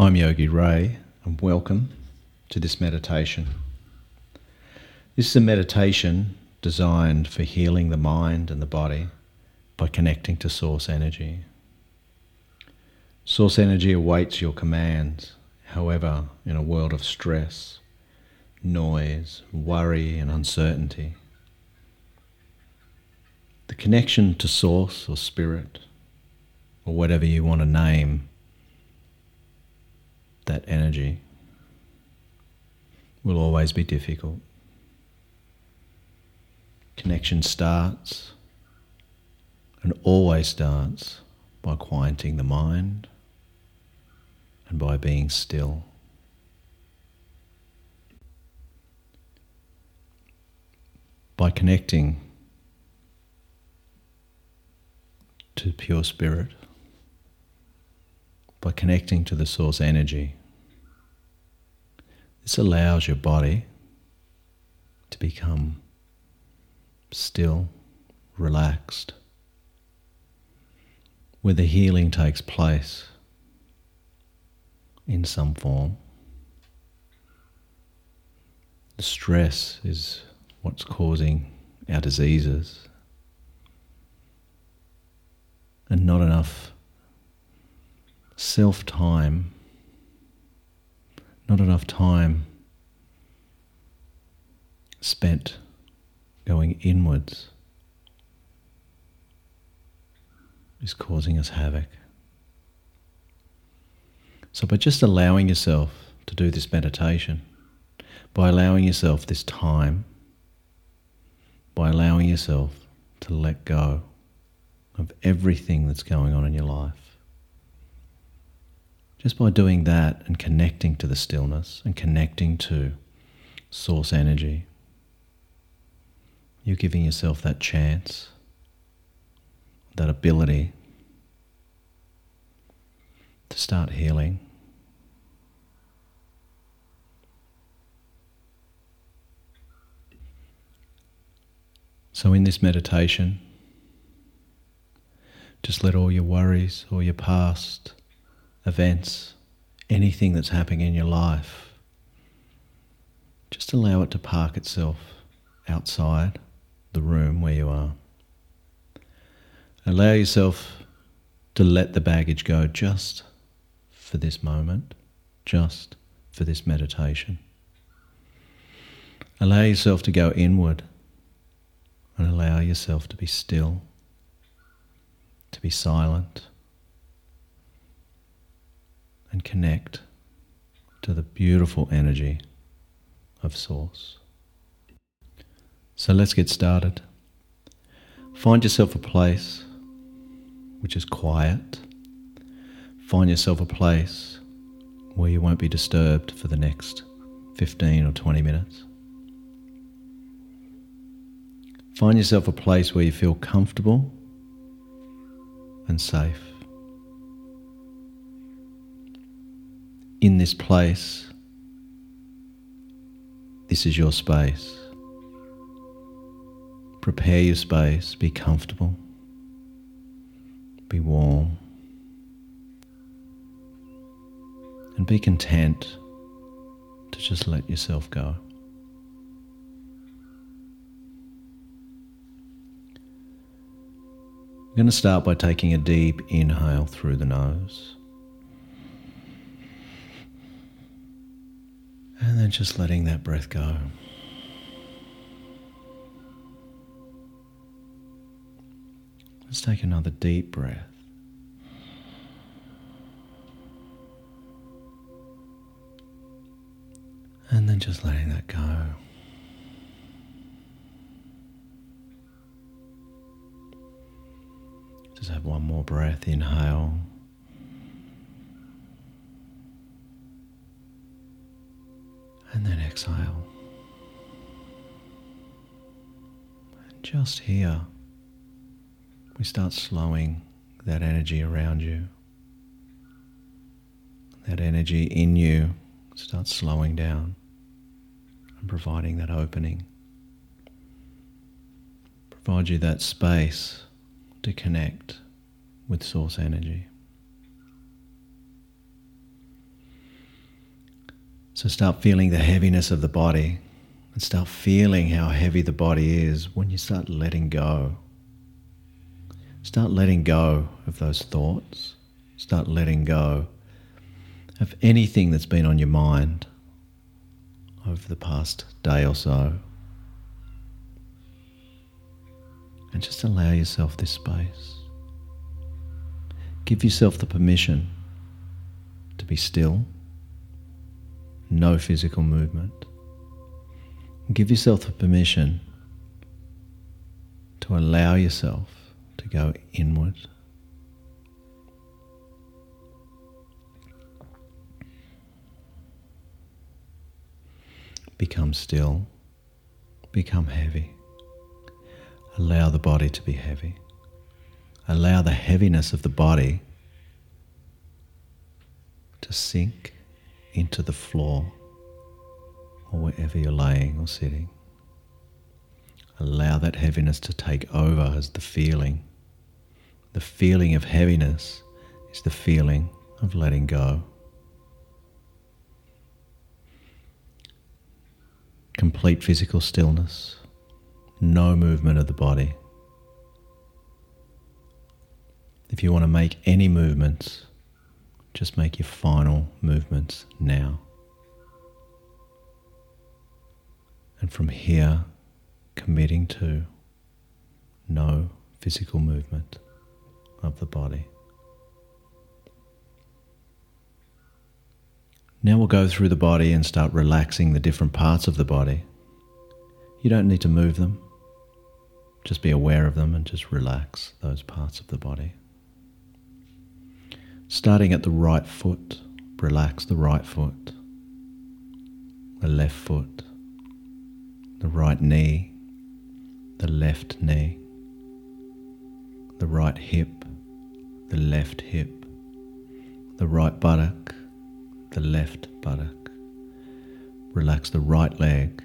I'm Yogi Ray, and welcome to this meditation. This is a meditation designed for healing the mind and the body by connecting to source energy. Source energy awaits your commands, however, in a world of stress, noise, worry, and uncertainty. The connection to source or spirit, or whatever you want to name that energy, will always be difficult. Connection starts and always starts by quieting the mind and by being still. By connecting to pure spirit, by connecting to the source energy, this allows your body to become still, relaxed, where the healing takes place in some form. The stress is what's causing our diseases, and not enough self time, not enough time spent going inwards is causing us havoc. So, by just allowing yourself to do this meditation, by allowing yourself this time, by allowing yourself to let go of everything that's going on in your life, just by doing that and connecting to the stillness and connecting to source energy, you're giving yourself that chance, that ability to start healing. So, in this meditation, just let all your worries all your past events, anything that's happening in your life, just allow it to park itself outside the room where you are. Allow yourself to let the baggage go just for this moment, just for this meditation. Allow yourself to go inward and allow yourself to be still, to be silent, and connect to the beautiful energy of Source. So let's get started. Find yourself a place which is quiet. Find yourself a place where you won't be disturbed for the next 15 or 20 minutes. Find yourself a place where you feel comfortable and safe. In this place, this is your space. Prepare your space, be comfortable, be warm, and be content to just let yourself go. I'm going to start by taking a deep inhale through the nose. Just letting that breath go. Let's take another deep breath. And then just letting that go. Just have one more breath. Inhale. And then exhale. And just here we start slowing that energy around you. That energy in you starts slowing down and providing that opening. Provide you that space to connect with source energy. So start feeling the heaviness of the body and start feeling how heavy the body is when you start letting go. Start letting go of those thoughts. Start letting go of anything that's been on your mind over the past day or so. And just allow yourself this space. Give yourself the permission to be still, no physical movement. Give yourself the permission to allow yourself to go inward. Become still, become heavy. Allow the body to be heavy. Allow the heaviness of the body to sink into the floor or wherever you're laying or sitting. Allow that heaviness to take over as the feeling. The feeling of heaviness is the feeling of letting go. complete physical stillness, no movement of the body. If you want to make any movements, just make your final movements now. And from here, committing to no physical movement of the body. Now we'll go through the body and start relaxing the different parts of the body. You don't need to move them, just be aware of them and just relax those parts of the body. Starting at the right foot, relax the right foot, the left foot, the right knee, the left knee, the right hip, the left hip, the right buttock. The left buttock. Relax the right leg.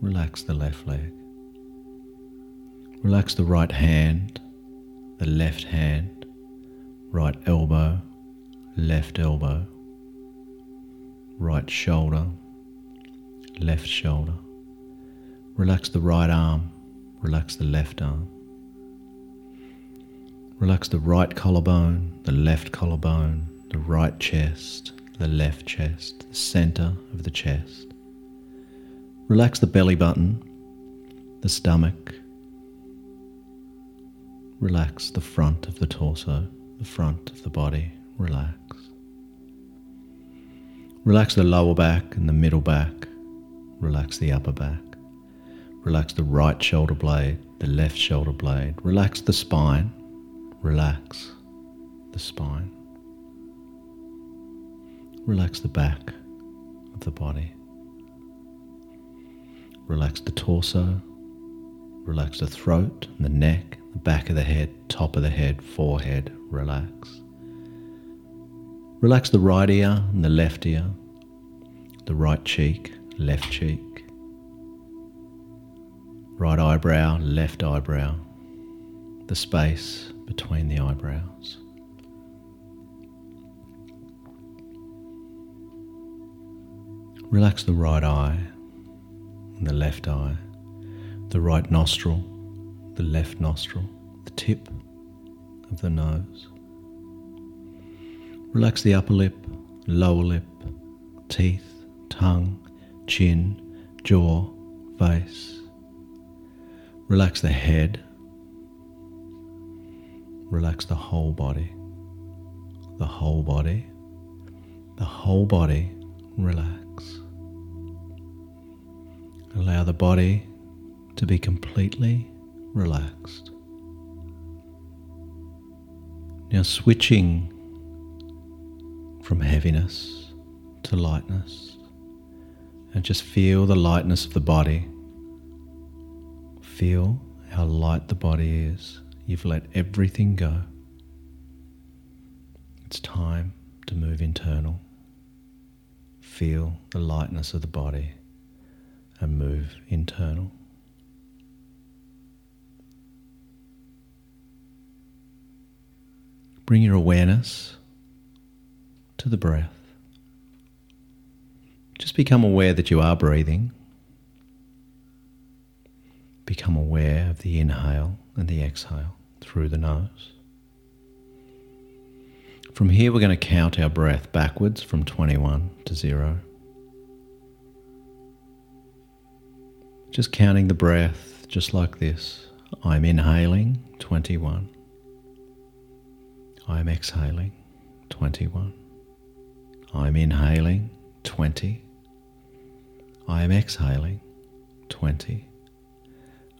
Relax the left leg. Relax the right hand, the left hand, right elbow, left elbow, right shoulder, left shoulder. Relax the right arm, relax the left arm. Relax the right collarbone, the left collarbone, the right chest, the left chest, the center of the chest. Relax the belly button, the stomach. Relax the front of the torso, the front of the body. Relax. Relax the lower back and the middle back. Relax the upper back. Relax the right shoulder blade, the left shoulder blade. Relax the spine. Relax the spine. Relax the back of the body. Relax the torso. Relax the throat, the neck, the back of the head, top of the head, forehead. Relax. Relax the right ear and the left ear, the right cheek, left cheek, right eyebrow, left eyebrow, the space between the eyebrows. Relax the right eye and the left eye, the right nostril, the left nostril, the tip of the nose. Relax the upper lip, lower lip, teeth, tongue, chin, jaw, face. Relax the head. Relax the whole body. The whole body. The whole body. Relax. Allow the body to be completely relaxed. Now, switching from heaviness to lightness, and just feel the lightness of the body. Feel how light the body is. You've let everything go. It's time to move internal. Feel the lightness of the body and move internal. Bring your awareness to the breath. Just become aware that you are breathing. Become aware of the inhale and the exhale through the nose. From here, we're going to count our breath backwards from 21 to 0. Just counting the breath just like this. I'm inhaling 21. I'm exhaling 21. I'm inhaling 20. I am exhaling 20.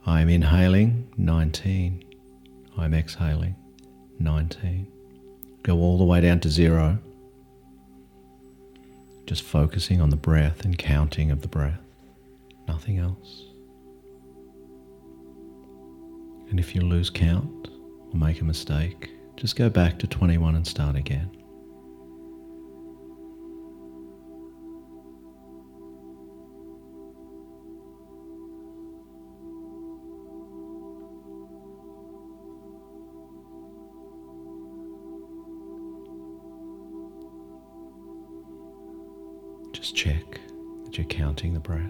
I am inhaling 19. I'm exhaling 19. Go all the way down to zero. Just focusing on the breath and counting of the breath, nothing else. And if you lose count or make a mistake, just go back to 21 and start again. Just check that you're counting the breath.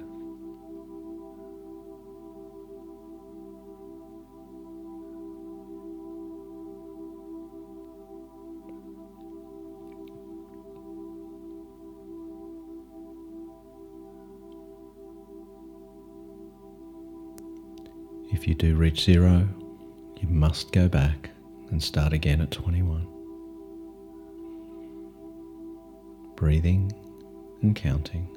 If you do reach zero, you must go back and start again at 21. Breathing and counting.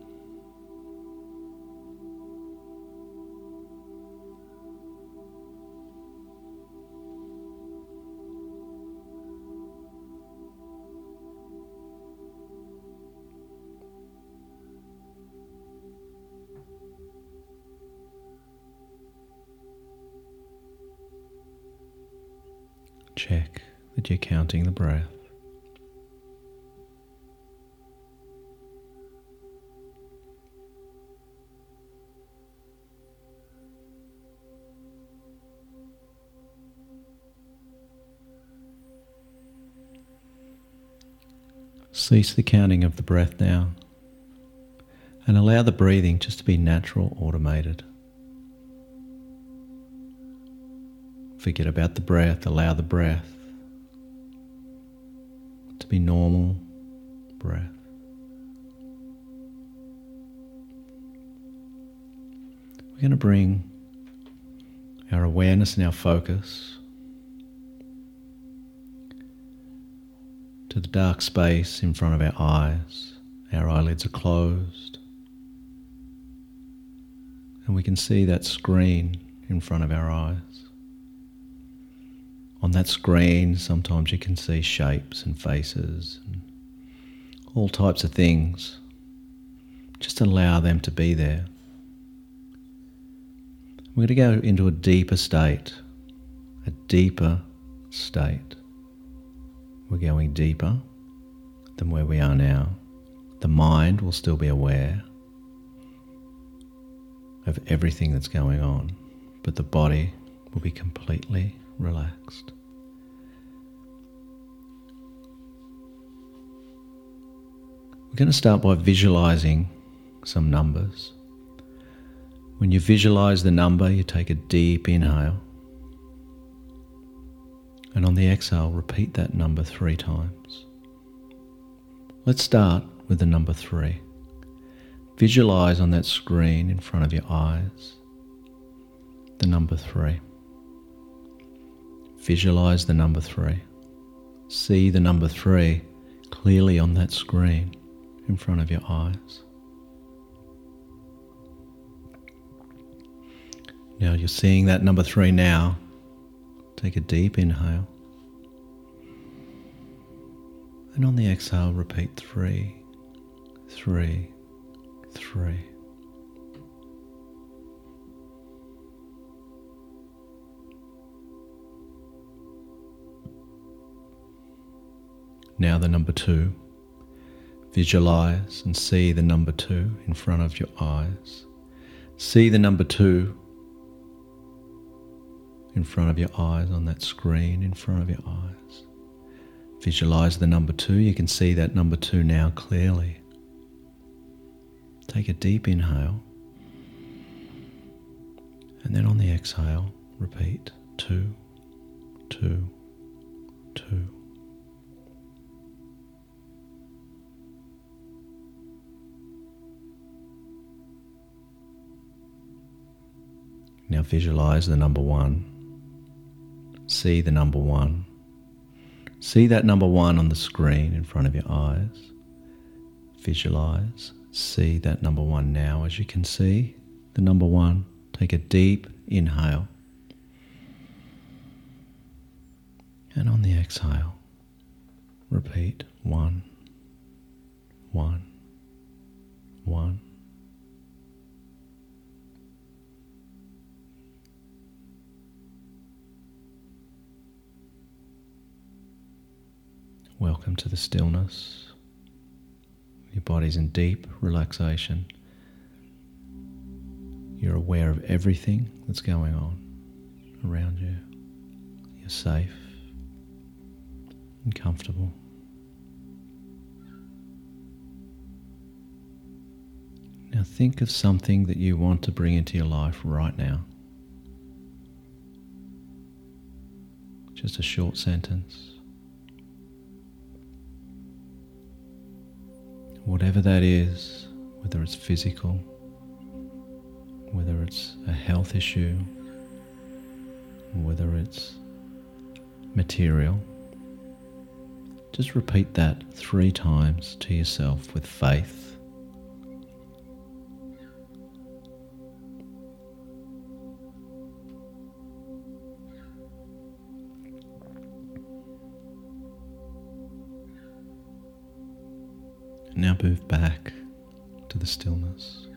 Check that you're counting the breath. Cease the counting of the breath now and allow the breathing just to be natural, automated. Forget about the breath, allow the breath to be normal breath. We're going to bring our awareness and our focus to the dark space in front of our eyes. Our eyelids are closed. And we can see that screen in front of our eyes. On that screen, sometimes you can see shapes and faces and all types of things. Just allow them to be there. We're going to go into a deeper state, a deeper state. We're going deeper than where we are now. The mind will still be aware of everything that's going on, but the body will be completely relaxed. We're going to start by visualizing some numbers. When you visualize the number, you take a deep inhale. And on the exhale, repeat that number three times. Let's start with the number three. Visualize on that screen in front of your eyes the number three. Visualize the number three. See the number three clearly on that screen in front of your eyes. Now you're seeing that number three now. Take a deep inhale. And on the exhale, repeat three, three, three. Now the number two. Visualize and see the number two in front of your eyes. See the number two in front of your eyes on that screen in front of your eyes. Visualize the number two. You can see that number two now clearly. take a deep inhale. And then on the exhale, repeat two, two, two. Now visualize the number one. See the number one. See that number one on the screen in front of your eyes. Visualize. See that number one now. As you can see, the number one, take a deep inhale. And on the exhale, repeat one, one, one. Welcome to the stillness. Your body's in deep relaxation. You're aware of everything that's going on around you. You're safe and comfortable. Now think of something that you want to bring into your life right now. Just a short sentence. Whatever that is, whether it's physical, whether it's a health issue, whether it's material, just repeat that three times to yourself with faith. Move back to the stillness.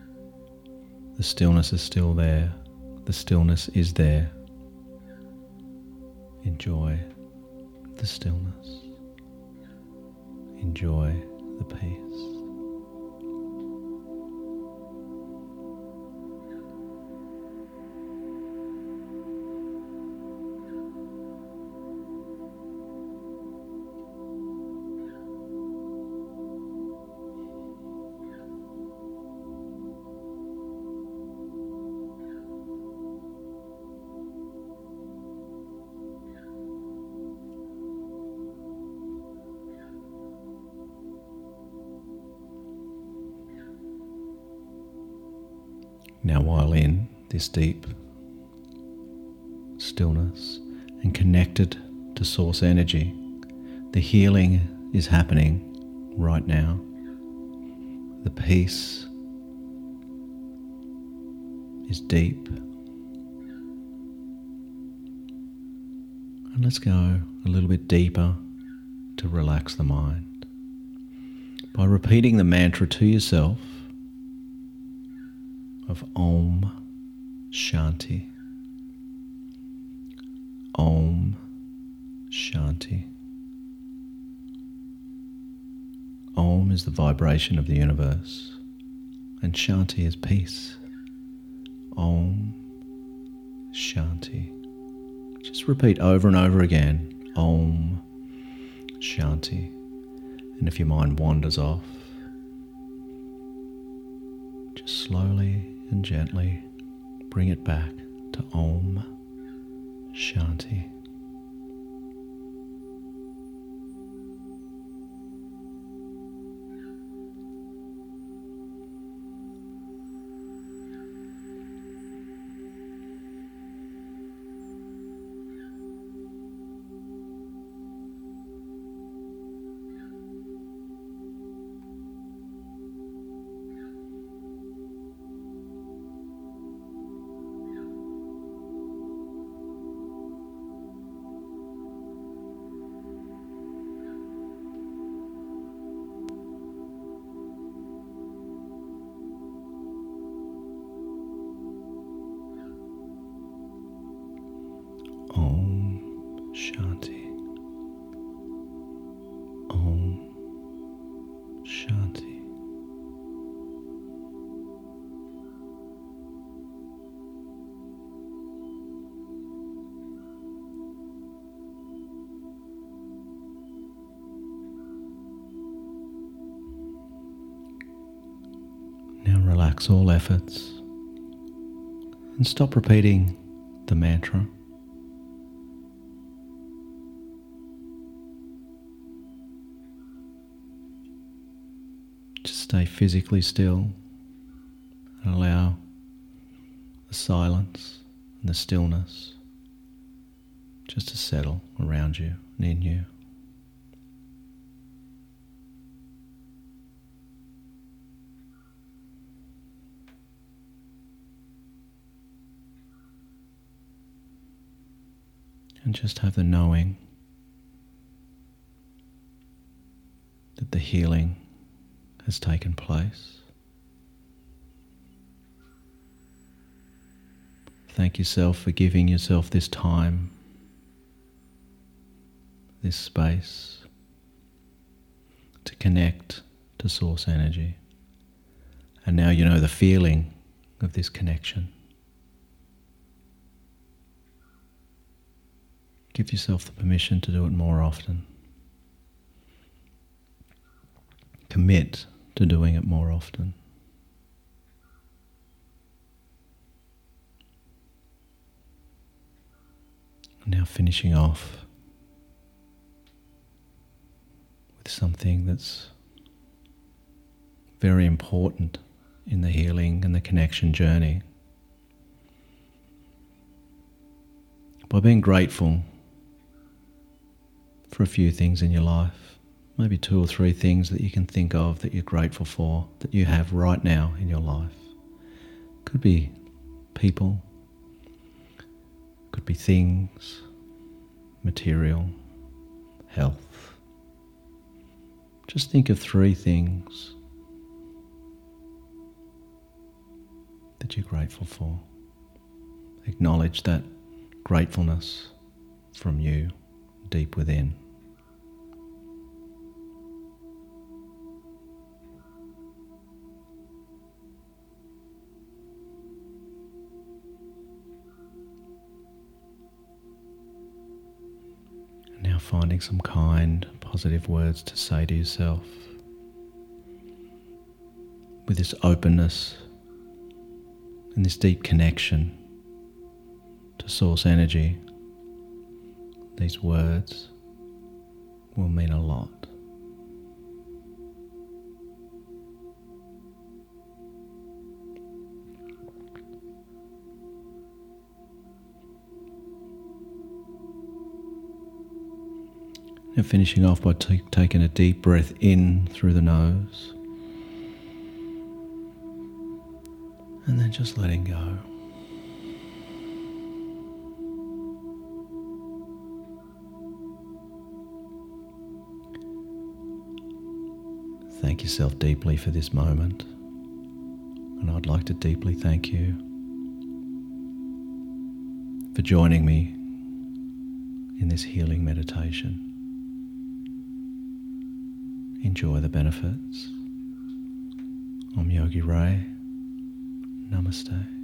The stillness is still there. The stillness is there. Enjoy the stillness. Enjoy the peace. This deep stillness and connected to source energy, the healing is happening right now. The peace is deep. And let's go a little bit deeper to relax the mind. By repeating the mantra to yourself, of Om Shanti. Om Shanti. Om is the vibration of the universe, and Shanti is peace. Om Shanti. Just repeat over and over again Om Shanti. And if your mind wanders off, just slowly and gently bring it back to Om Shanti. All efforts and stop repeating the mantra. Just stay physically still and allow the silence and the stillness just to settle around you and in you. And just have the knowing that the healing has taken place. Thank yourself for giving yourself this time, this space to connect to source energy. And now you know the feeling of this connection. Give yourself the permission to do it more often. Commit to doing it more often. Now, finishing off with something that's very important in the healing and the connection journey. By being grateful for a few things in your life. Maybe two or three things that you can think of that you're grateful for, that you have right now in your life. Could be people, could be things, material, health. Just think of three things that you're grateful for. Acknowledge that gratefulness from you deep within. Now finding some kind, positive words to say to yourself with this openness and this deep connection to source energy, these words will mean a lot. And finishing off by t- taking a deep breath in through the nose. And then just letting go. Thank yourself deeply for this moment. And I'd like to deeply thank you for joining me in this healing meditation. Enjoy the benefits. I'm Yogi Ray. Namaste.